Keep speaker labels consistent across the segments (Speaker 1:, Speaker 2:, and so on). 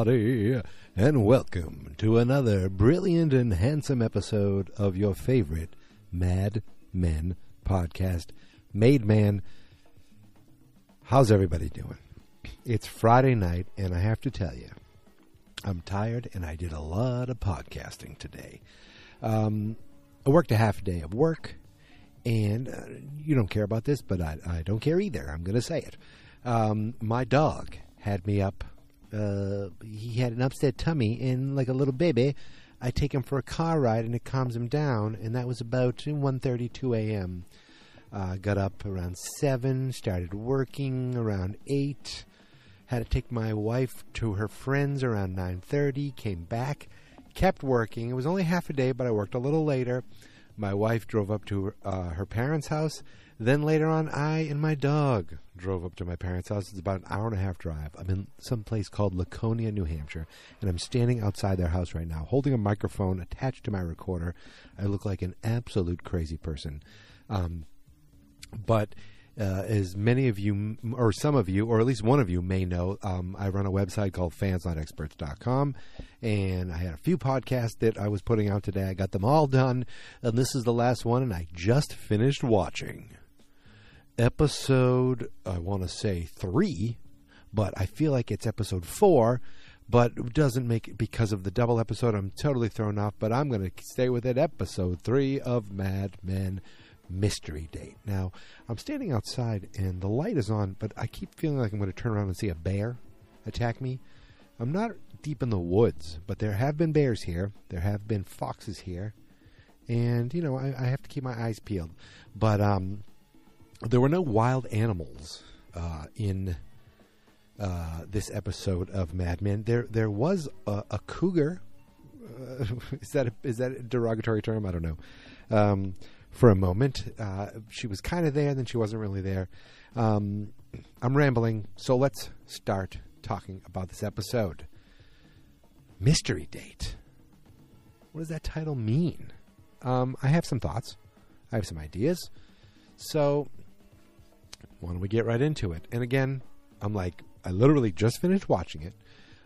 Speaker 1: Everybody, and welcome to another brilliant and handsome episode of your favorite Mad Men podcast. Made Man, how's everybody doing? It's Friday night, and I have to tell you, I'm tired, and I did a lot of podcasting today. Um, I worked a half day of work, and uh, you don't care about this, but I, I don't care either. I'm going to say it. Um, my dog had me up. Uh, he had an upset tummy, and like a little baby, I take him for a car ride, and it calms him down. And that was about 1.32 a.m. Uh, got up around seven, started working around eight. Had to take my wife to her friends around 9:30. Came back, kept working. It was only half a day, but I worked a little later. My wife drove up to uh, her parents' house. Then later on, I and my dog drove up to my parents' house. It's about an hour and a half drive. I'm in some place called Laconia, New Hampshire, and I'm standing outside their house right now, holding a microphone attached to my recorder. I look like an absolute crazy person. Um, but uh, as many of you, or some of you, or at least one of you may know, um, I run a website called fansnotexperts.com, and I had a few podcasts that I was putting out today. I got them all done, and this is the last one, and I just finished watching episode, I want to say three, but I feel like it's episode four. But doesn't make it because of the double episode. I'm totally thrown off, but I'm going to stay with it. Episode three of Mad Men mystery date. Now, I'm standing outside and the light is on, but I keep feeling like I'm going to turn around and see a bear attack me. I'm not deep in the woods, but there have been bears here. There have been foxes here. And, you know, I, I have to keep my eyes peeled. But um, there were no wild animals uh, in uh, this episode of Mad Men. There, there was a, a cougar. Uh, is that a, is that a derogatory term? I don't know. Um, for a moment. Uh, she was kind of there, then she wasn't really there. Um, I'm rambling, so let's start talking about this episode. Mystery Date. What does that title mean? Um, I have some thoughts. I have some ideas. So, why don't we get right into it? And again, I'm like, I literally just finished watching it.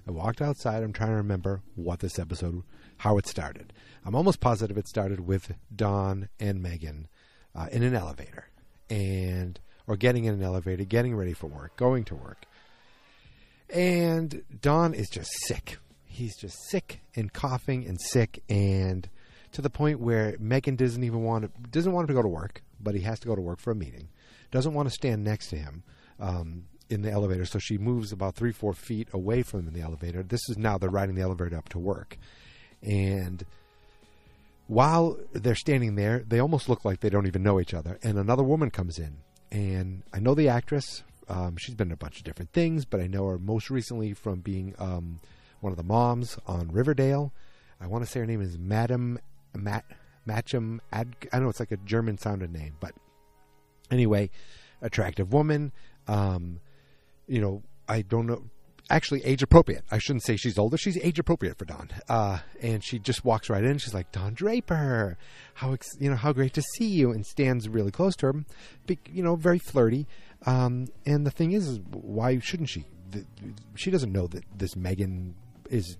Speaker 1: I walked outside. I'm trying to remember what this episode, how it started. I'm almost positive it started with Don and Megan uh, in an elevator, and or getting in an elevator, getting ready for work, going to work, and Don is just sick. He's just sick and coughing and sick, and to the point where Megan doesn't even want to doesn't want him to go to work, but he has to go to work for a meeting. Doesn't want to stand next to him. Um, in the elevator, so she moves about three, four feet away from him in the elevator. This is now they're riding the elevator up to work. And while they're standing there, they almost look like they don't even know each other. And another woman comes in. And I know the actress. Um, she's been in a bunch of different things, but I know her most recently from being um, one of the moms on Riverdale. I want to say her name is Madam Matcham Ad. I know it's like a German sounded name, but anyway, attractive woman. Um, you know, I don't know. Actually, age appropriate. I shouldn't say she's older. She's age appropriate for Don. Uh, and she just walks right in. She's like, Don Draper, how ex- you know how great to see you, and stands really close to her. Be- you know, very flirty. Um, and the thing is, is, why shouldn't she? The, she doesn't know that this Megan is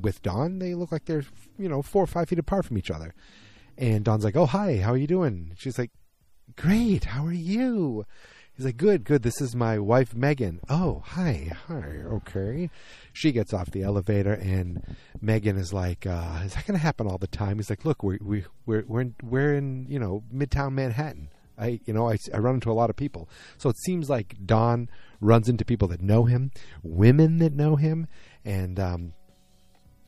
Speaker 1: with Don. They look like they're you know four or five feet apart from each other. And Don's like, "Oh, hi, how are you doing?" She's like, "Great, how are you?" He's like, good, good. This is my wife, Megan. Oh, hi, hi, okay. She gets off the elevator, and Megan is like, uh, is that going to happen all the time? He's like, look, we we we're we're in, we're in you know Midtown Manhattan. I you know I, I run into a lot of people, so it seems like Don runs into people that know him, women that know him, and um,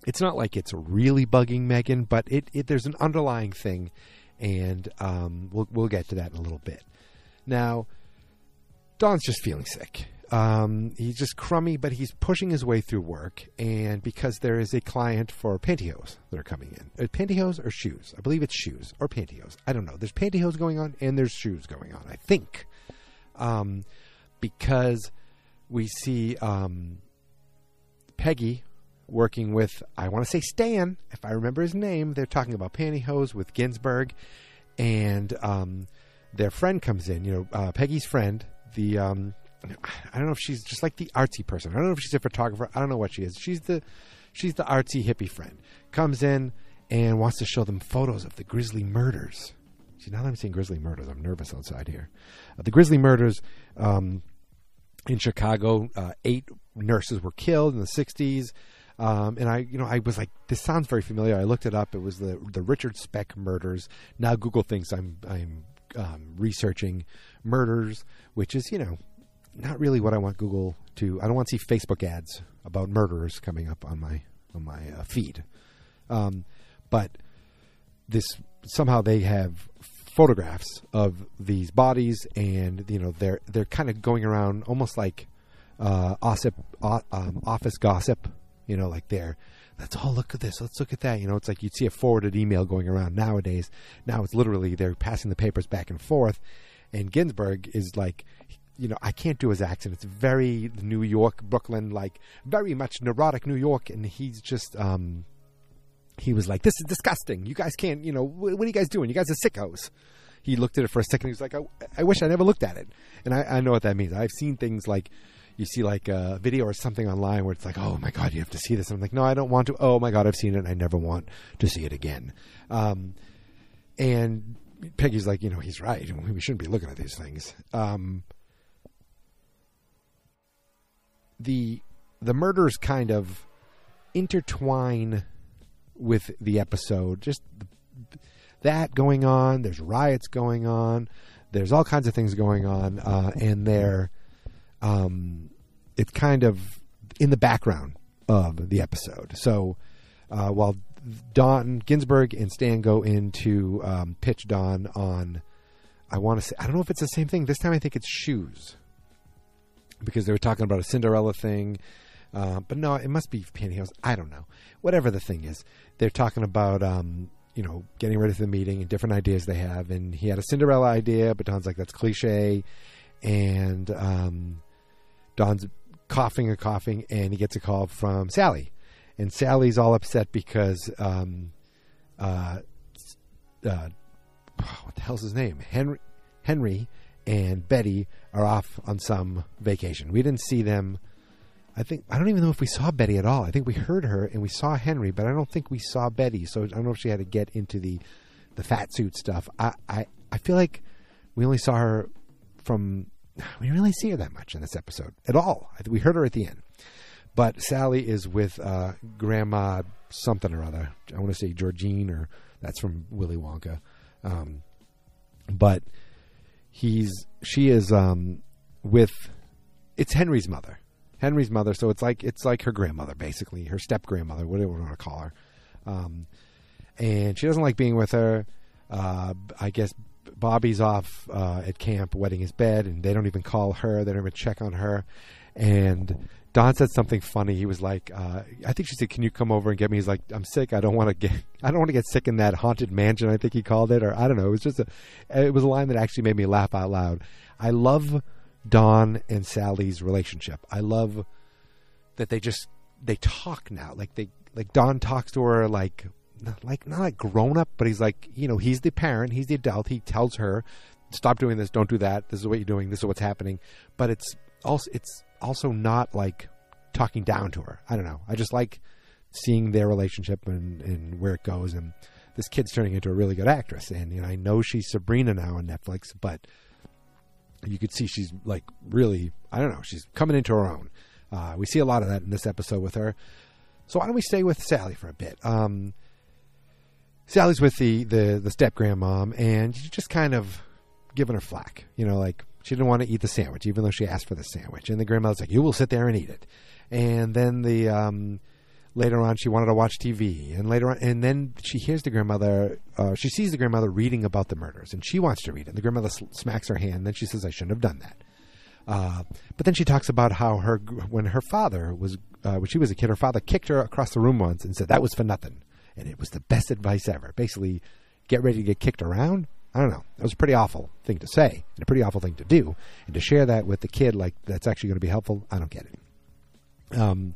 Speaker 1: it's not like it's really bugging Megan, but it, it there's an underlying thing, and um, we'll we'll get to that in a little bit. Now Don's just feeling sick. Um, he's just crummy, but he's pushing his way through work. And because there is a client for pantyhose that are coming in, uh, pantyhose or shoes? I believe it's shoes or pantyhose. I don't know. There's pantyhose going on and there's shoes going on. I think, um, because we see um, Peggy working with I want to say Stan, if I remember his name. They're talking about pantyhose with Ginsberg, and um, their friend comes in. You know, uh, Peggy's friend the um, I don't know if she's just like the artsy person. I don't know if she's a photographer. I don't know what she is. She's the she's the artsy hippie friend. Comes in and wants to show them photos of the grisly murders. See, now that I'm seeing grisly murders, I'm nervous outside here. Uh, the grisly murders um, in Chicago, uh, eight nurses were killed in the 60s. Um, and I, you know, I was like, this sounds very familiar. I looked it up. It was the the Richard Speck murders. Now Google thinks I'm I'm um, researching murders, which is you know not really what I want Google to. I don't want to see Facebook ads about murderers coming up on my on my uh, feed. Um, but this somehow they have photographs of these bodies, and you know they're they're kind of going around almost like uh, uh, um, office gossip you know, like they're let's all look at this, let's look at that. You know, it's like you'd see a forwarded email going around nowadays. Now it's literally they're passing the papers back and forth. And Ginsberg is like, you know, I can't do his accent. It's very New York, Brooklyn, like very much neurotic New York. And he's just, um, he was like, this is disgusting. You guys can't, you know, what, what are you guys doing? You guys are sickos. He looked at it for a second. He was like, I, I wish I never looked at it. And I, I know what that means. I've seen things like, you see like a video or something online where it's like, oh my god, you have to see this. And I'm like, no, I don't want to. Oh my god, I've seen it. and I never want to see it again. Um, and Peggy's like, you know, he's right. We shouldn't be looking at these things. Um, the the murders kind of intertwine with the episode. Just that going on. There's riots going on. There's all kinds of things going on, uh, and they're um, it's kind of in the background of the episode. So uh, while Don Ginsberg and Stan go into um, pitch Don on, I want to say, I don't know if it's the same thing. This time I think it's shoes because they were talking about a Cinderella thing. Uh, but no, it must be pantyhose. I don't know. Whatever the thing is, they're talking about um, you know getting ready for the meeting and different ideas they have. And he had a Cinderella idea, but Don's like that's cliche. And um, Don's coughing and coughing, and he gets a call from Sally, and Sally's all upset because um, uh, uh, what the hell's his name? Henry, Henry, and Betty are off on some vacation. We didn't see them. I think I don't even know if we saw Betty at all. I think we heard her and we saw Henry, but I don't think we saw Betty. So I don't know if she had to get into the the fat suit stuff. I I, I feel like we only saw her from we really see her that much in this episode at all. We heard her at the end. But Sally is with uh, Grandma something or other. I want to say Georgine, or that's from Willy Wonka. Um, but he's she is um, with it's Henry's mother. Henry's mother, so it's like it's like her grandmother, basically her step grandmother, whatever we want to call her. Um, and she doesn't like being with her. Uh, I guess Bobby's off uh, at camp wetting his bed, and they don't even call her. They don't even check on her. And Don said something funny. He was like, uh, "I think she said, can you come over and get me?" He's like, "I'm sick. I don't want to get. I don't want to get sick in that haunted mansion." I think he called it, or I don't know. It was just a. It was a line that actually made me laugh out loud. I love Don and Sally's relationship. I love that they just they talk now. Like they like Don talks to her like like not like grown up, but he's like you know he's the parent, he's the adult. He tells her, "Stop doing this, don't do that. This is what you're doing. This is what's happening." But it's also it's also not like talking down to her. I don't know. I just like seeing their relationship and, and where it goes. And this kid's turning into a really good actress. And you know, I know she's Sabrina now on Netflix, but you could see she's like really I don't know. She's coming into her own. Uh, we see a lot of that in this episode with her. So why don't we stay with Sally for a bit? Um, Sally's with the the the step grandmom, and she's just kind of giving her flack. You know, like she didn't want to eat the sandwich, even though she asked for the sandwich. And the grandmother's like, "You will sit there and eat it." And then the um, later on, she wanted to watch TV, and later on, and then she hears the grandmother. Uh, she sees the grandmother reading about the murders, and she wants to read it. And the grandmother smacks her hand. Then she says, "I shouldn't have done that." Uh, but then she talks about how her when her father was uh, when she was a kid, her father kicked her across the room once and said that was for nothing and it was the best advice ever. Basically, get ready to get kicked around. I don't know. That was a pretty awful thing to say and a pretty awful thing to do. And to share that with the kid, like that's actually going to be helpful, I don't get it. Um.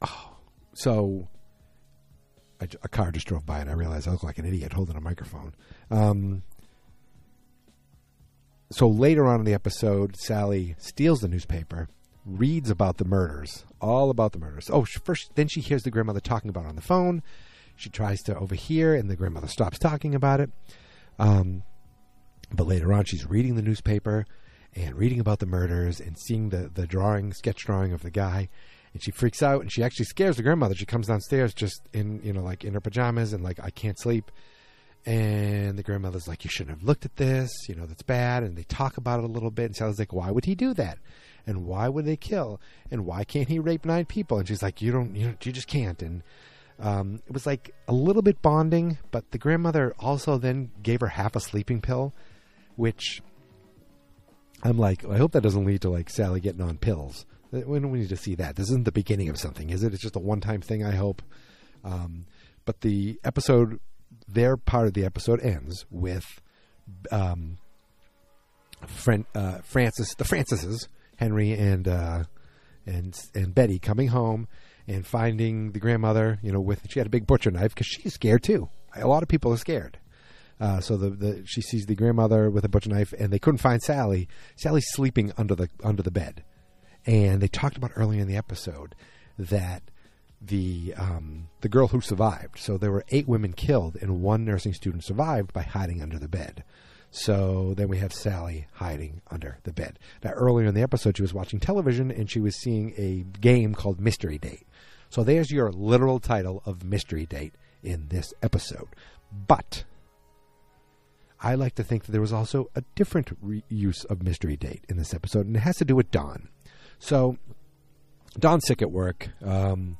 Speaker 1: Oh, so a, a car just drove by and I realized I look like an idiot holding a microphone. Um. so later on in the episode, Sally steals the newspaper, reads about the murders, all about the murders. Oh, first, then she hears the grandmother talking about it on the phone. She tries to overhear, and the grandmother stops talking about it. Um, but later on, she's reading the newspaper and reading about the murders and seeing the, the drawing, sketch drawing of the guy. And she freaks out and she actually scares the grandmother. She comes downstairs just in, you know, like in her pajamas and like, I can't sleep. And the grandmother's like, You shouldn't have looked at this. You know, that's bad. And they talk about it a little bit. And Sally's like, Why would he do that? And why would they kill? And why can't he rape nine people? And she's like, You don't, you, you just can't. And um, it was like a little bit bonding, but the grandmother also then gave her half a sleeping pill, which I'm like, I hope that doesn't lead to like Sally getting on pills. We need to see that? This isn't the beginning of something, is it? It's just a one time thing, I hope. Um, but the episode their part of the episode ends with um, Fran- uh, Francis, the Francises, Henry and uh, and and Betty coming home and finding the grandmother. You know, with she had a big butcher knife because she's scared too. A lot of people are scared. Uh, so the, the she sees the grandmother with a butcher knife, and they couldn't find Sally. Sally's sleeping under the under the bed, and they talked about earlier in the episode that the um, the girl who survived. So there were eight women killed, and one nursing student survived by hiding under the bed. So then we have Sally hiding under the bed. Now earlier in the episode, she was watching television and she was seeing a game called Mystery Date. So there's your literal title of Mystery Date in this episode. But I like to think that there was also a different re- use of Mystery Date in this episode, and it has to do with Don. So Don's sick at work. Um,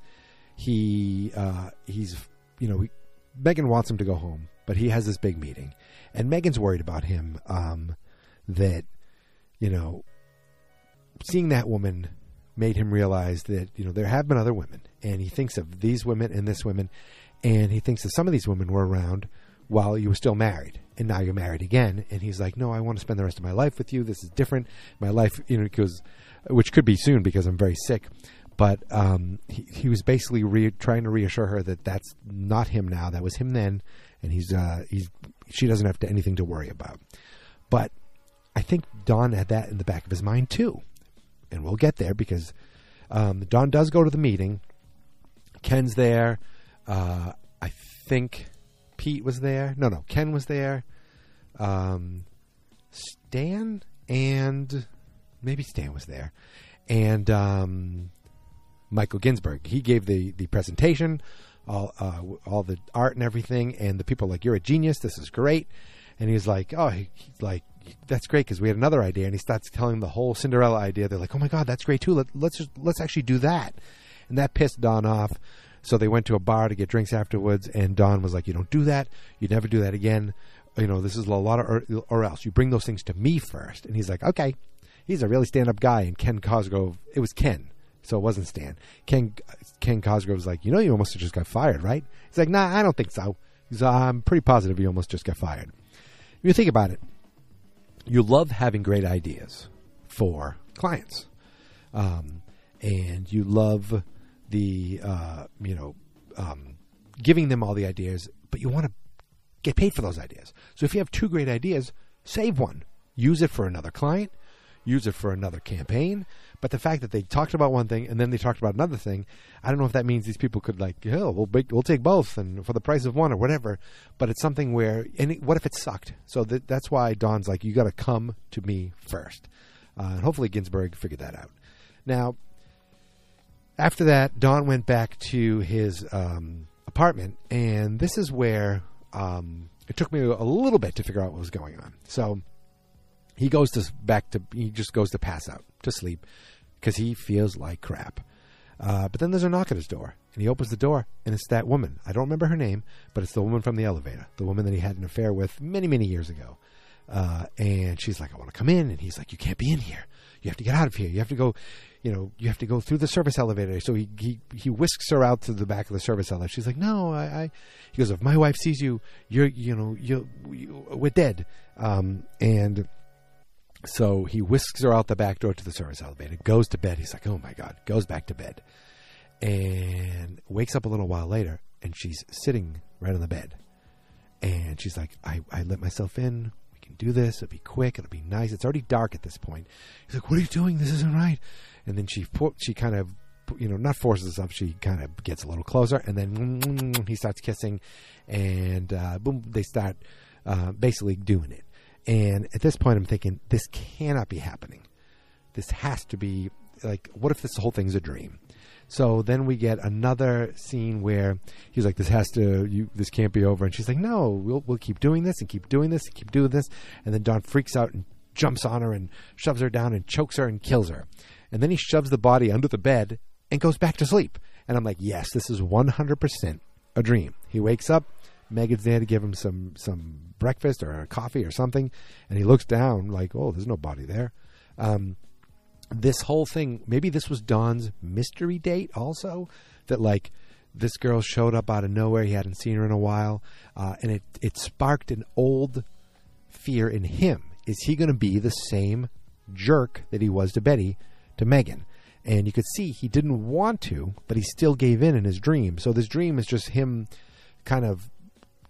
Speaker 1: he uh, he's you know Megan wants him to go home, but he has this big meeting, and Megan's worried about him. Um, that you know, seeing that woman made him realize that you know there have been other women, and he thinks of these women and this woman, and he thinks that some of these women were around while you were still married, and now you're married again, and he's like, no, I want to spend the rest of my life with you. This is different. My life, you know, because which could be soon because I'm very sick but um, he, he was basically re- trying to reassure her that that's not him now. That was him then, and he's uh, he's she doesn't have to, anything to worry about. But I think Don had that in the back of his mind too, and we'll get there because um, Don does go to the meeting. Ken's there. Uh, I think Pete was there. No, no, Ken was there. Um, Stan and maybe Stan was there, and um, Michael Ginsberg. He gave the the presentation, all uh, all the art and everything, and the people like, "You're a genius. This is great." And he's like, "Oh, he, like that's great because we had another idea." And he starts telling the whole Cinderella idea. They're like, "Oh my god, that's great too. Let, let's just, let's actually do that." And that pissed Don off. So they went to a bar to get drinks afterwards, and Don was like, "You don't do that. You never do that again. You know, this is a lot of or, or else. You bring those things to me first. And he's like, "Okay." He's a really stand-up guy. And Ken Cosgrove, it was Ken so it wasn't Stan. Ken Ken Cosgrove's like, you know, you almost just got fired, right? He's like, nah, I don't think so. He's, I'm pretty positive you almost just got fired. If you think about it, you love having great ideas for clients, um, and you love the uh, you know um, giving them all the ideas, but you want to get paid for those ideas. So if you have two great ideas, save one, use it for another client, use it for another campaign. But the fact that they talked about one thing and then they talked about another thing, I don't know if that means these people could like, oh, we'll we'll take both and for the price of one or whatever. But it's something where, what if it sucked? So that, that's why Don's like, you got to come to me first. Uh, and hopefully Ginsberg figured that out. Now, after that, Don went back to his um, apartment, and this is where um, it took me a little bit to figure out what was going on. So he goes to back to he just goes to pass out to sleep because he feels like crap. Uh, but then there's a knock at his door, and he opens the door, and it's that woman. I don't remember her name, but it's the woman from the elevator, the woman that he had an affair with many, many years ago. Uh, and she's like, "I want to come in," and he's like, "You can't be in here. You have to get out of here. You have to go." You know, you have to go through the service elevator. So he, he he whisks her out to the back of the service elevator. She's like, "No, I." I he goes, "If my wife sees you, you're you know you, you we're dead." Um, and so he whisks her out the back door to the service elevator, goes to bed. He's like, oh my God, goes back to bed. And wakes up a little while later, and she's sitting right on the bed. And she's like, I, I let myself in. We can do this. It'll be quick. It'll be nice. It's already dark at this point. He's like, "What are you doing? This isn't right." And then she she kind of you know not forces herself. She kind of gets a little closer, and then he starts kissing, and uh, boom, they start uh, basically doing it. And at this point, I'm thinking this cannot be happening. This has to be like, what if this whole thing's a dream? So then we get another scene where he's like, "This has to, you, this can't be over," and she's like, "No, we'll we'll keep doing this and keep doing this and keep doing this." And then Don freaks out and jumps on her and shoves her down and chokes her and kills her. And then he shoves the body under the bed and goes back to sleep. And I'm like, "Yes, this is 100% a dream." He wakes up. Megan's there to give him some some breakfast or a coffee or something, and he looks down like, "Oh, there's no body there." Um, this whole thing maybe this was Don's mystery date also that like this girl showed up out of nowhere he hadn't seen her in a while uh, and it it sparked an old fear in him. Is he going to be the same jerk that he was to Betty to Megan? And you could see he didn't want to but he still gave in in his dream. So this dream is just him kind of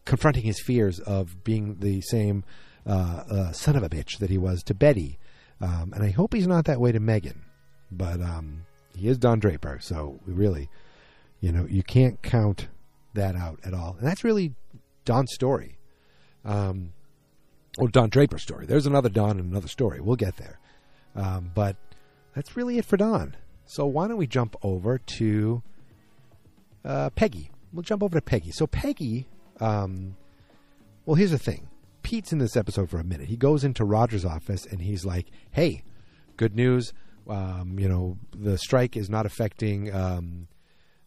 Speaker 1: confronting his fears of being the same uh, uh, son of a bitch that he was to Betty um, and I hope he's not that way to Megan, but um, he is Don Draper, so we really, you know, you can't count that out at all. And that's really Don's story. Um, or Don Draper's story. There's another Don and another story. We'll get there. Um, but that's really it for Don. So why don't we jump over to uh, Peggy? We'll jump over to Peggy. So Peggy, um, well, here's the thing. Pete's in this episode for a minute. He goes into Roger's office and he's like, "Hey, good news. Um, you know, the strike is not affecting um,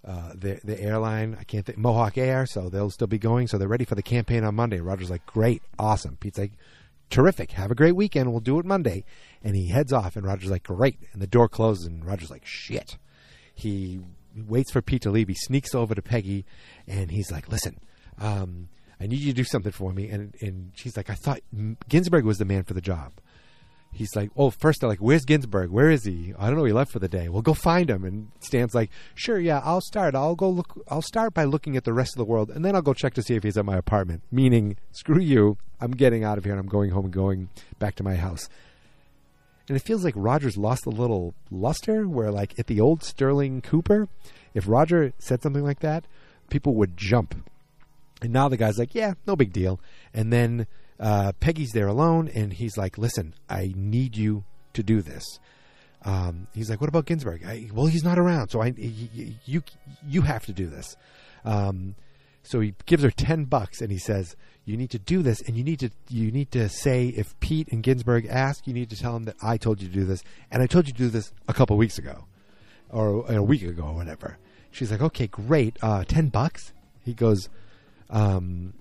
Speaker 1: uh, the the airline. I can't think Mohawk Air, so they'll still be going. So they're ready for the campaign on Monday." Roger's like, "Great, awesome." Pete's like, "Terrific. Have a great weekend. We'll do it Monday." And he heads off, and Roger's like, "Great." And the door closes, and Roger's like, "Shit." He waits for Pete to leave. He sneaks over to Peggy, and he's like, "Listen." Um, I need you to do something for me. And and she's like, I thought Ginsberg was the man for the job. He's like, oh, first they're like, where's Ginsberg? Where is he? I don't know. He left for the day. Well, go find him. And Stan's like, sure, yeah, I'll start. I'll go look. I'll start by looking at the rest of the world, and then I'll go check to see if he's at my apartment. Meaning, screw you. I'm getting out of here, and I'm going home and going back to my house. And it feels like Roger's lost a little luster. Where like at the old Sterling Cooper, if Roger said something like that, people would jump and now the guy's like, yeah, no big deal. And then uh, Peggy's there alone, and he's like, listen, I need you to do this. Um, he's like, what about Ginsberg? I, well, he's not around, so I you you have to do this. Um, so he gives her ten bucks, and he says, you need to do this, and you need to you need to say if Pete and Ginsberg ask, you need to tell them that I told you to do this, and I told you to do this a couple weeks ago, or a week ago, or whatever. She's like, okay, great, uh, ten bucks. He goes um,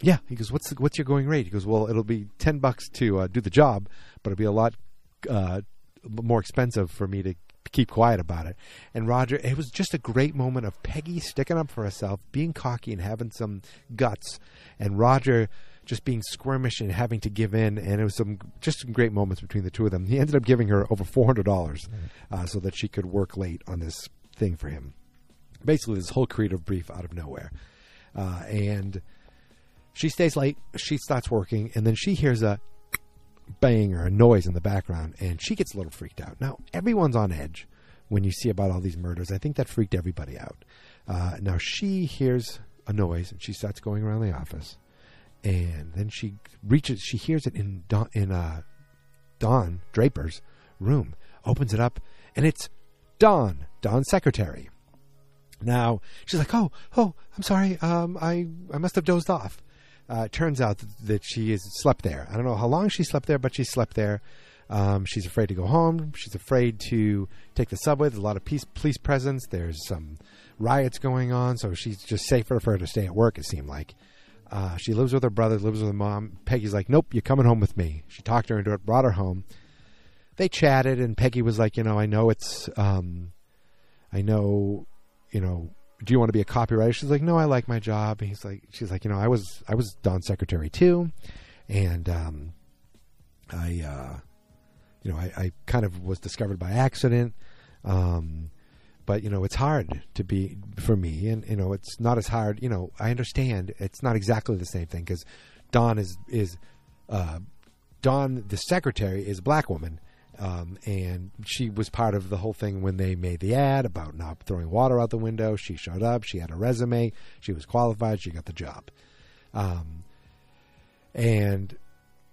Speaker 1: yeah, he goes, what's the, what's your going rate? He goes, well, it'll be ten bucks to uh, do the job, but it'll be a lot uh, more expensive for me to keep quiet about it. And Roger, it was just a great moment of Peggy sticking up for herself, being cocky and having some guts, and Roger just being squirmish and having to give in. And it was some just some great moments between the two of them. He ended up giving her over four hundred dollars uh, so that she could work late on this thing for him. Basically, this whole creative brief out of nowhere. Uh, and she stays late. She starts working, and then she hears a bang or a noise in the background, and she gets a little freaked out. Now, everyone's on edge when you see about all these murders. I think that freaked everybody out. Uh, now, she hears a noise, and she starts going around the office, and then she reaches. She hears it in Don, in uh, Don Draper's room. Opens it up, and it's Dawn, Don's secretary. Now she's like, "Oh, oh, I'm sorry. Um, I I must have dozed off." Uh, it turns out that she has slept there. I don't know how long she slept there, but she slept there. Um, she's afraid to go home. She's afraid to take the subway. There's a lot of peace, police presence. There's some riots going on, so she's just safer for her to stay at work. It seemed like. Uh, she lives with her brother, lives with her mom. Peggy's like, "Nope, you're coming home with me." She talked her into it, brought her home. They chatted, and Peggy was like, "You know, I know it's, um, I know you know, do you want to be a copywriter? She's like, no, I like my job. And he's like, she's like, you know, I was, I was Don's secretary too. And, um, I, uh, you know, I, I kind of was discovered by accident. Um, but you know, it's hard to be for me and, you know, it's not as hard, you know, I understand it's not exactly the same thing because Don is, is, uh, Dawn, the secretary, is black woman, um, and she was part of the whole thing when they made the ad about not throwing water out the window. She showed up. She had a resume. She was qualified. She got the job. Um, and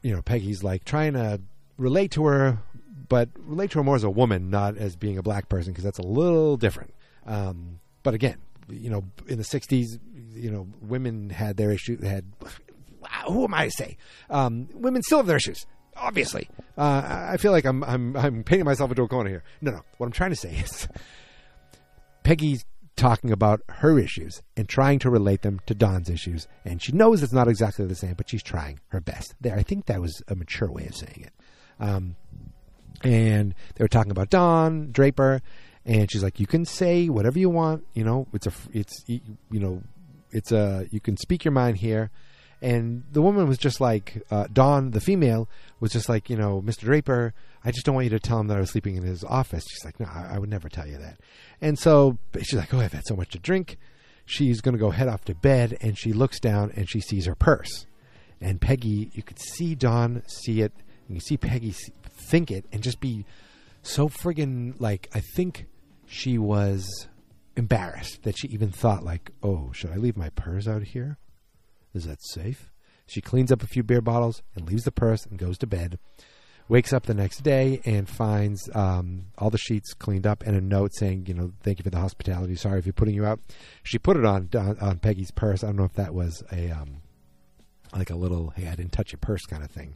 Speaker 1: you know, Peggy's like trying to relate to her, but relate to her more as a woman, not as being a black person, because that's a little different. Um, but again, you know, in the '60s, you know, women had their issues. Had who am I to say? Um, women still have their issues. Obviously, uh, I feel like I'm I'm I'm painting myself into a corner here. No, no. What I'm trying to say is, Peggy's talking about her issues and trying to relate them to Dawn's issues, and she knows it's not exactly the same, but she's trying her best. There, I think that was a mature way of saying it. Um, and they were talking about Don Draper, and she's like, "You can say whatever you want. You know, it's a, it's you know, it's a, you can speak your mind here." And the woman was just like, uh, Dawn, the female, was just like, you know, Mr. Draper, I just don't want you to tell him that I was sleeping in his office. She's like, no, I, I would never tell you that. And so she's like, oh, I've had so much to drink. She's going to go head off to bed, and she looks down and she sees her purse. And Peggy, you could see Dawn see it, and you see Peggy think it, and just be so friggin' like, I think she was embarrassed that she even thought, like, oh, should I leave my purse out here? Is that safe? She cleans up a few beer bottles and leaves the purse and goes to bed. Wakes up the next day and finds um, all the sheets cleaned up and a note saying, you know, thank you for the hospitality. Sorry if you're putting you out. She put it on on, Peggy's purse. I don't know if that was a um, like a little hey, I didn't touch your purse kind of thing.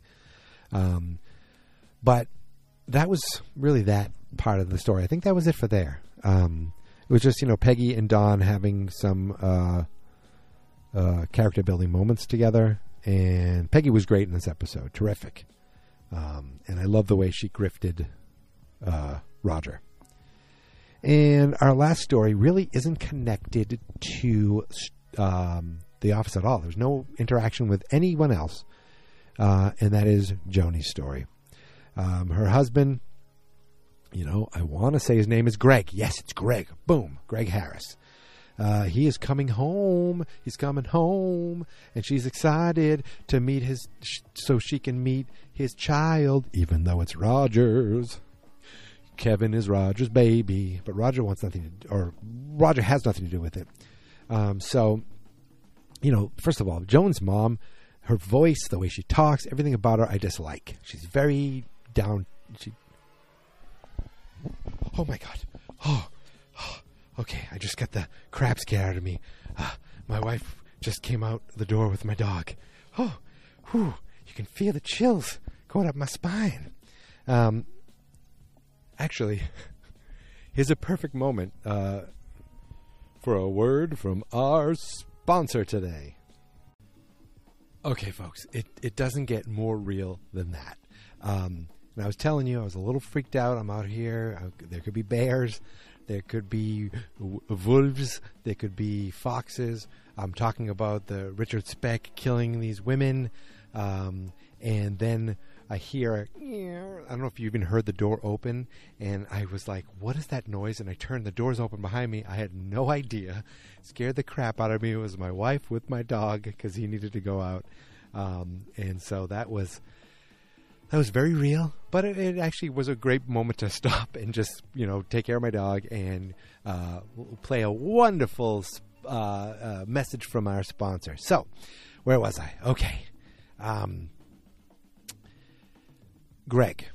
Speaker 1: Um, but that was really that part of the story. I think that was it for there. Um, it was just you know Peggy and Don having some uh, uh, character building moments together, and Peggy was great in this episode, terrific. Um, and I love the way she grifted uh, Roger. And our last story really isn't connected to um, the office at all. There's no interaction with anyone else, uh, and that is Joanie's story. Um, her husband, you know, I want to say his name is Greg. Yes, it's Greg. Boom, Greg Harris. Uh, he is coming home. He's coming home, and she's excited to meet his, so she can meet his child, even though it's Rogers. Kevin is Roger's baby, but Roger wants nothing to, or Roger has nothing to do with it. Um, so, you know, first of all, Joan's mom, her voice, the way she talks, everything about her, I dislike. She's very down. She. Oh my god. Oh, okay, I just got the crap scared out of me. Uh, my wife just came out the door with my dog. Oh, whew, you can feel the chills going up my spine. Um, actually, here's a perfect moment uh, for a word from our sponsor today. Okay, folks, it, it doesn't get more real than that. Um, and I was telling you, I was a little freaked out. I'm out here. I, there could be bears. There could be w- wolves. There could be foxes. I'm talking about the Richard Speck killing these women. Um, and then I hear, I don't know if you even heard the door open. And I was like, what is that noise? And I turned, the doors open behind me. I had no idea. Scared the crap out of me. It was my wife with my dog because he needed to go out. Um, and so that was that was very real, but it, it, actually was a great moment to stop and just you know take care of my dog and uh, play a wonderful uh, uh, message from our sponsor. So, where was I? Okay, um, Greg,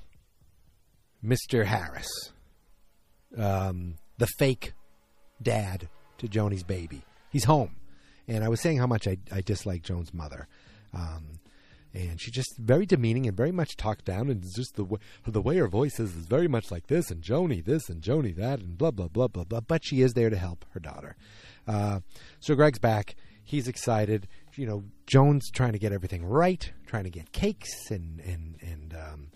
Speaker 1: Mister Harris, um, the fake dad to Joanie's baby. He's home, and I was saying how much I, I dislike Joan's mother. Um, and she's just very demeaning and very much talked down and just the way the way her voice is is very much like this and Joanie this and Joanie that and blah blah blah blah blah. But she is there to help her daughter. Uh, so Greg's back. He's excited. You know, Joan's trying to get everything right, trying to get cakes and and and um,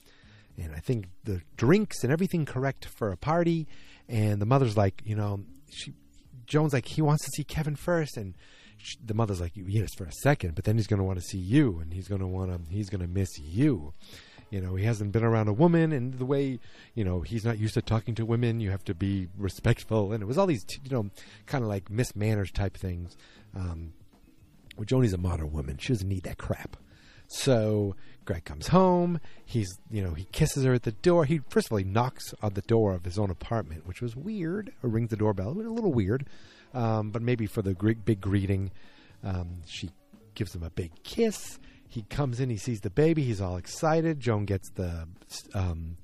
Speaker 1: and I think the drinks and everything correct for a party. And the mother's like, you know, she Joan's like, he wants to see Kevin first, and the mother's like, yes, for a second, but then he's going to want to see you, and he's going to want to, he's going to miss you. You know, he hasn't been around a woman, and the way, you know, he's not used to talking to women. You have to be respectful, and it was all these, you know, kind of like mismanners type things. Um, well, Joanie's a modern woman; she doesn't need that crap. So Greg comes home. He's, you know, he kisses her at the door. He first of all he knocks on the door of his own apartment, which was weird. Or rings the doorbell, a little weird, um, but maybe for the big greeting. Um, she gives him a big kiss. He comes in. He sees the baby. He's all excited. Joan gets the um,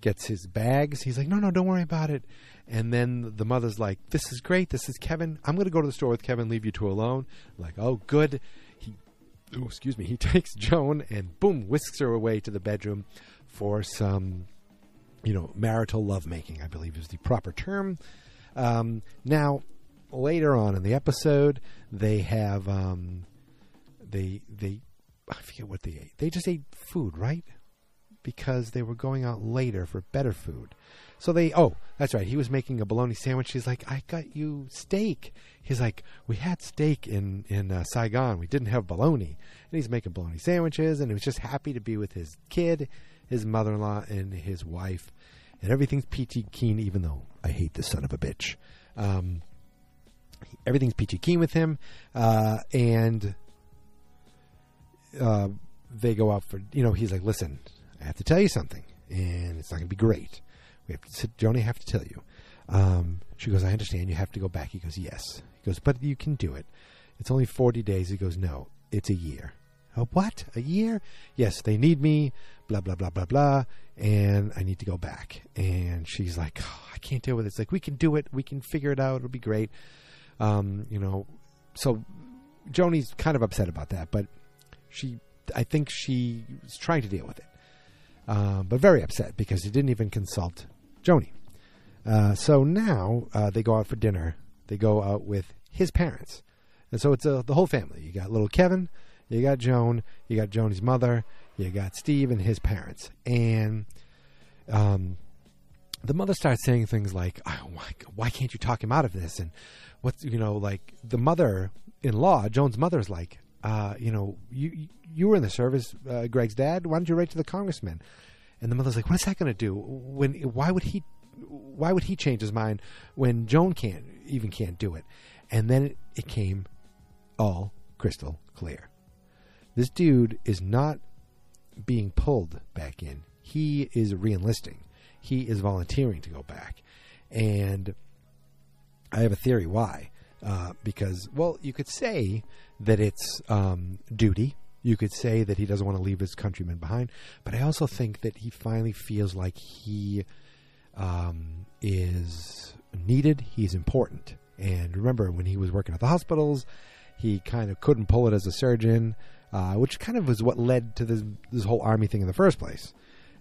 Speaker 1: gets his bags. He's like, no, no, don't worry about it. And then the mother's like, this is great. This is Kevin. I'm going to go to the store with Kevin. Leave you two alone. I'm like, oh, good. He, oh, excuse me. He takes Joan and boom, whisks her away to the bedroom for some, you know, marital lovemaking. I believe is the proper term. Um, now, later on in the episode, they have um, they they I forget what they ate. They just ate food, right? Because they were going out later for better food. So they, oh, that's right. He was making a bologna sandwich. He's like, I got you steak. He's like, we had steak in in uh, Saigon. We didn't have bologna. And he's making bologna sandwiches, and he was just happy to be with his kid, his mother-in-law, and his wife, and everything's peachy keen. Even though I hate this son of a bitch, um, everything's peachy keen with him, uh, and uh, they go out for you know he's like listen i have to tell you something and it's not going to be great. We have to joanie have to tell you. Um, she goes i understand you have to go back. He goes yes. He goes but you can do it. It's only 40 days. He goes no it's a year. A what? A year? Yes they need me blah blah blah blah blah and i need to go back. And she's like oh, i can't deal with it. It's like we can do it. We can figure it out. It'll be great um, you know so joanie's kind of upset about that but she, I think she was trying to deal with it, uh, but very upset because he didn't even consult Joanie. Uh, so now uh, they go out for dinner. They go out with his parents, and so it's a, the whole family. You got little Kevin, you got Joan, you got Joanie's mother, you got Steve and his parents, and um, the mother starts saying things like, oh, why, why, can't you talk him out of this?" And what's you know like the mother-in-law, Joan's mother, is like, uh, you know, you you were in the service, uh, Greg's dad. Why don't you write to the congressman? And the mother's like, what's that going to do? When why would he why would he change his mind when Joan can't even can't do it? And then it, it came all crystal clear. This dude is not being pulled back in. He is reenlisting. He is volunteering to go back. And I have a theory why. Uh, because, well, you could say that it's um, duty. You could say that he doesn't want to leave his countrymen behind, but I also think that he finally feels like he um, is needed. He's important. And remember, when he was working at the hospitals, he kind of couldn't pull it as a surgeon, uh, which kind of was what led to this, this whole army thing in the first place.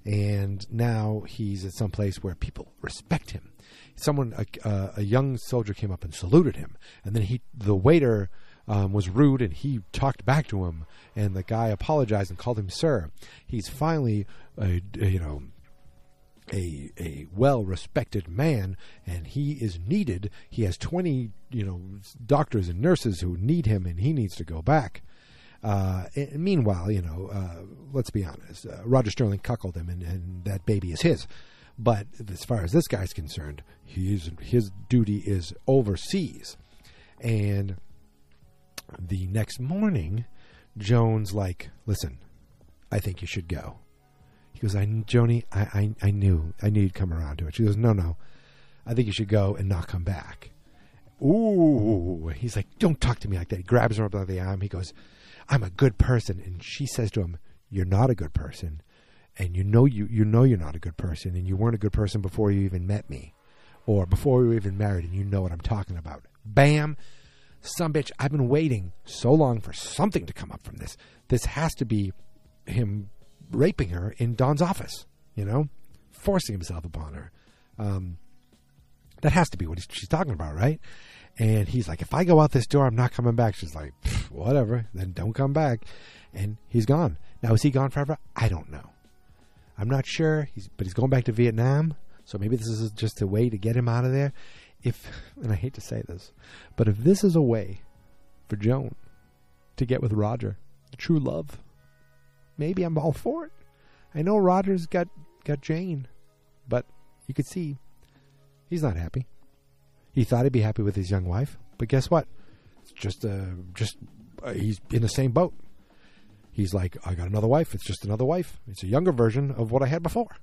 Speaker 1: And now he's at some place where people respect him. Someone, a, a young soldier, came up and saluted him, and then he, the waiter um, was rude and he talked back to him. And the guy apologized and called him sir he's finally a, a you know a a well respected man and he is needed. He has 20 you know doctors and nurses who need him and he needs to go back. Uh, meanwhile you know uh, let's be honest uh, Roger Sterling cuckolded him and, and that baby is his but as far as this guy's concerned he's, his duty is overseas and the next morning, Joan's like, "Listen, I think you should go." He goes, "I, Joanie, I, I, I knew, I knew you'd come around to it." She goes, "No, no, I think you should go and not come back." Ooh, he's like, "Don't talk to me like that." He grabs her up by the arm. He goes, "I'm a good person," and she says to him, "You're not a good person." And you know you you know you're not a good person, and you weren't a good person before you even met me, or before we were even married, and you know what I'm talking about. Bam! some bitch, I've been waiting so long for something to come up from this. This has to be him raping her in Don's office, you know, forcing himself upon her. Um, that has to be what she's talking about, right? And he's like, if I go out this door, I'm not coming back. She's like, whatever, then don't come back. And he's gone. Now, is he gone forever? I don't know. I'm not sure. He's, but he's going back to Vietnam. So maybe this is just a way to get him out of there if, and I hate to say this, but if this is a way for Joan to get with Roger, the true love, maybe I'm all for it. I know Roger's got got Jane, but you could see he's not happy. He thought he'd be happy with his young wife, but guess what? It's just uh, just uh, he's in the same boat. He's like, I got another wife. It's just another wife. It's a younger version of what I had before.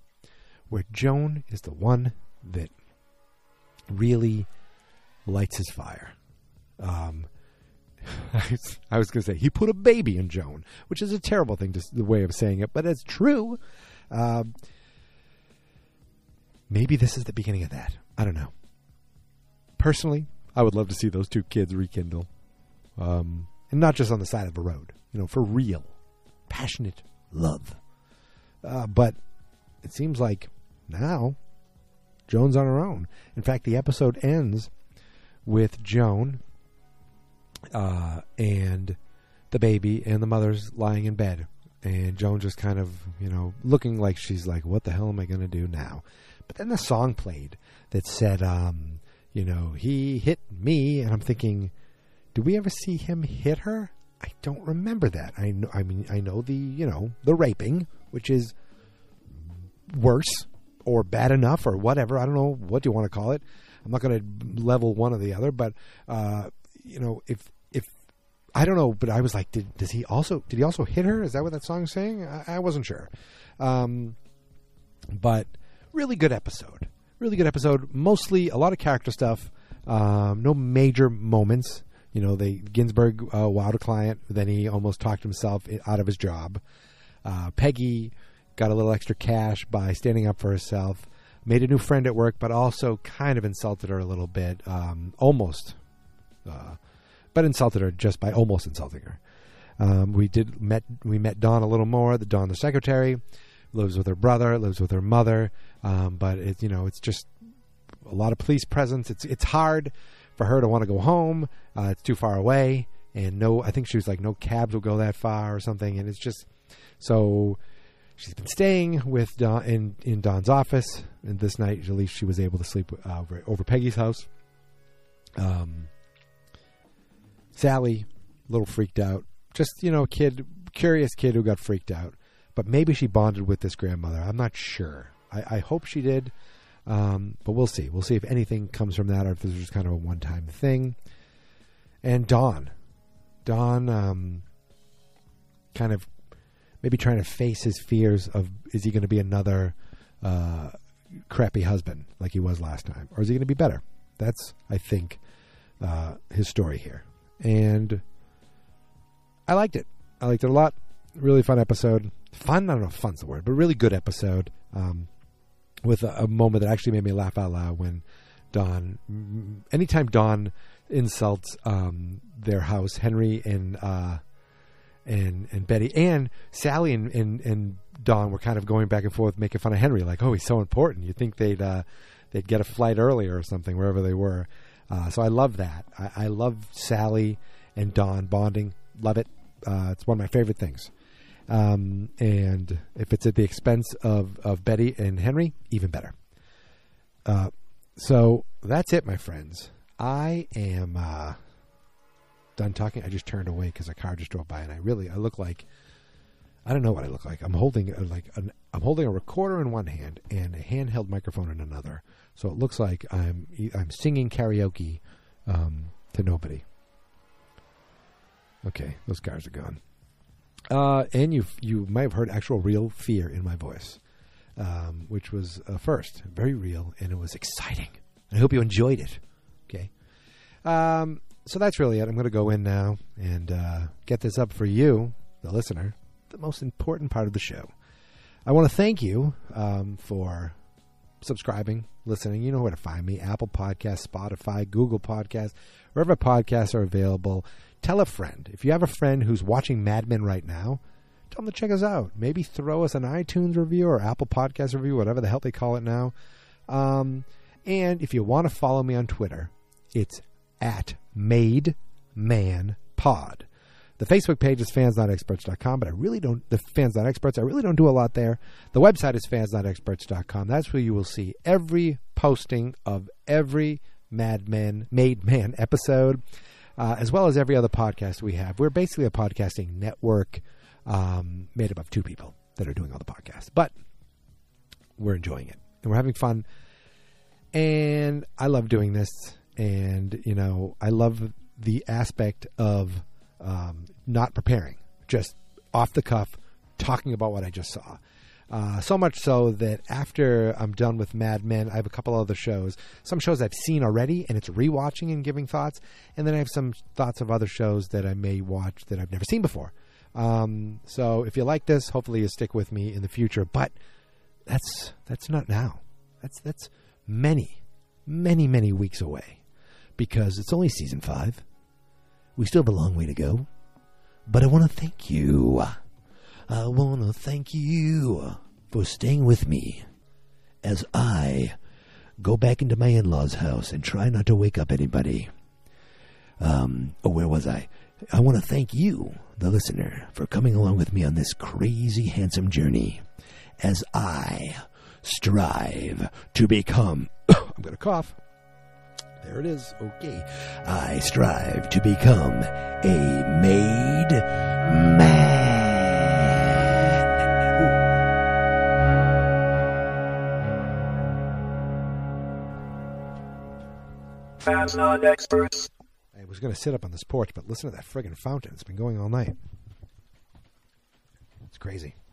Speaker 1: Where Joan is the one that really lights his fire. Um, I was going to say he put a baby in Joan, which is a terrible thing to the way of saying it, but it's true. Um, maybe this is the beginning of that. I don't know. Personally, I would love to see those two kids rekindle, um, and not just on the side of the road. You know, for real, passionate love. Uh, but it seems like now Joan's on her own. In fact, the episode ends with Joan uh, and the baby and the mother's lying in bed. And Joan just kind of, you know, looking like she's like, what the hell am I going to do now? But then the song played that said, um, you know, he hit me. And I'm thinking, did we ever see him hit her? I don't remember that. I know, I mean, I know the, you know, the raping, which is worse or bad enough or whatever. I don't know what you want to call it. I'm not going to level one or the other, but uh, you know, if if I don't know, but I was like, did does he also did he also hit her? Is that what that song's saying? I, I wasn't sure. Um, but really good episode. Really good episode. Mostly a lot of character stuff. Um, no major moments. You know, they Ginsberg uh, wowed a client, then he almost talked himself out of his job. Uh, Peggy got a little extra cash by standing up for herself, made a new friend at work, but also kind of insulted her a little bit, um, almost, uh, but insulted her just by almost insulting her. Um, we did met we met Dawn a little more. The Dawn, the secretary, lives with her brother, lives with her mother, um, but it's you know it's just a lot of police presence. It's it's hard for her to want to go home. Uh, it's too far away, and no, I think she was like no cabs will go that far or something, and it's just so she's been staying with Dawn in, in Dawn's office, and this night, at least, she was able to sleep uh, over, over Peggy's house. Um, Sally, a little freaked out. Just you know, kid, curious kid who got freaked out. But maybe she bonded with this grandmother. I'm not sure. I, I hope she did, um, but we'll see. We'll see if anything comes from that, or if this was just kind of a one-time thing. And Don. Don um, kind of maybe trying to face his fears of is he going to be another uh, crappy husband like he was last time, or is he going to be better? That's I think uh, his story here, and I liked it. I liked it a lot. Really fun episode. Fun, I don't know if fun's the word, but really good episode. Um, with a, a moment that actually made me laugh out loud when Dawn, anytime Dawn insults um, their house, Henry and uh, and and Betty and Sally and, and and Dawn were kind of going back and forth, making fun of Henry, like, "Oh, he's so important. You think they'd uh, they'd get a flight earlier or something wherever they were." Uh, so I love that. I, I, love Sally and Dawn bonding. Love it. Uh, it's one of my favorite things. Um, and if it's at the expense of of Betty and Henry, even better. Uh, so that's it, my friends. I am uh, done talking, I just turned away because a car just drove by, and I really I look like I don't know what I look like. I'm holding a, like an, I'm holding a recorder in one hand and a handheld microphone in another, so it looks like I'm I'm singing karaoke um, to nobody. Okay, those cars are gone. Uh, and you you might have heard actual real fear in my voice, um, which was uh, first very real and it was exciting. I hope you enjoyed it. Okay. Um, so that's really it. I'm going to go in now and uh, get this up for you, the listener, the most important part of the show. I want to thank you um, for subscribing, listening. You know where to find me Apple Podcasts, Spotify, Google Podcasts, wherever podcasts are available. Tell a friend. If you have a friend who's watching Mad Men right now, tell them to check us out. Maybe throw us an iTunes review or Apple Podcast review, whatever the hell they call it now. Um, and if you want to follow me on Twitter, it's at Made Man Pod. The Facebook page is fansnotexperts.com, but I really don't, the fans not experts, I really don't do a lot there. The website is fansnotexperts.com. That's where you will see every posting of every Mad Men, Made Man episode, uh, as well as every other podcast we have. We're basically a podcasting network um, made up of two people that are doing all the podcasts, but we're enjoying it and we're having fun. And I love doing this and you know I love the aspect of um, not preparing, just off the cuff, talking about what I just saw. Uh, so much so that after I'm done with Mad Men, I have a couple other shows. Some shows I've seen already, and it's rewatching and giving thoughts. And then I have some thoughts of other shows that I may watch that I've never seen before. Um, so if you like this, hopefully you stick with me in the future. But that's that's not now. That's that's many, many, many weeks away because it's only season five. We still have a long way to go. But I want to thank you. I want to thank you for staying with me as I go back into my in law's house and try not to wake up anybody. Um, oh, where was I? I want to thank you, the listener, for coming along with me on this crazy, handsome journey as I strive to become. I'm going to cough. There it is. Okay. I strive to become a made man.
Speaker 2: Fans not experts.
Speaker 1: I was going to sit up on this porch, but listen to that friggin' fountain. It's been going all night. It's crazy.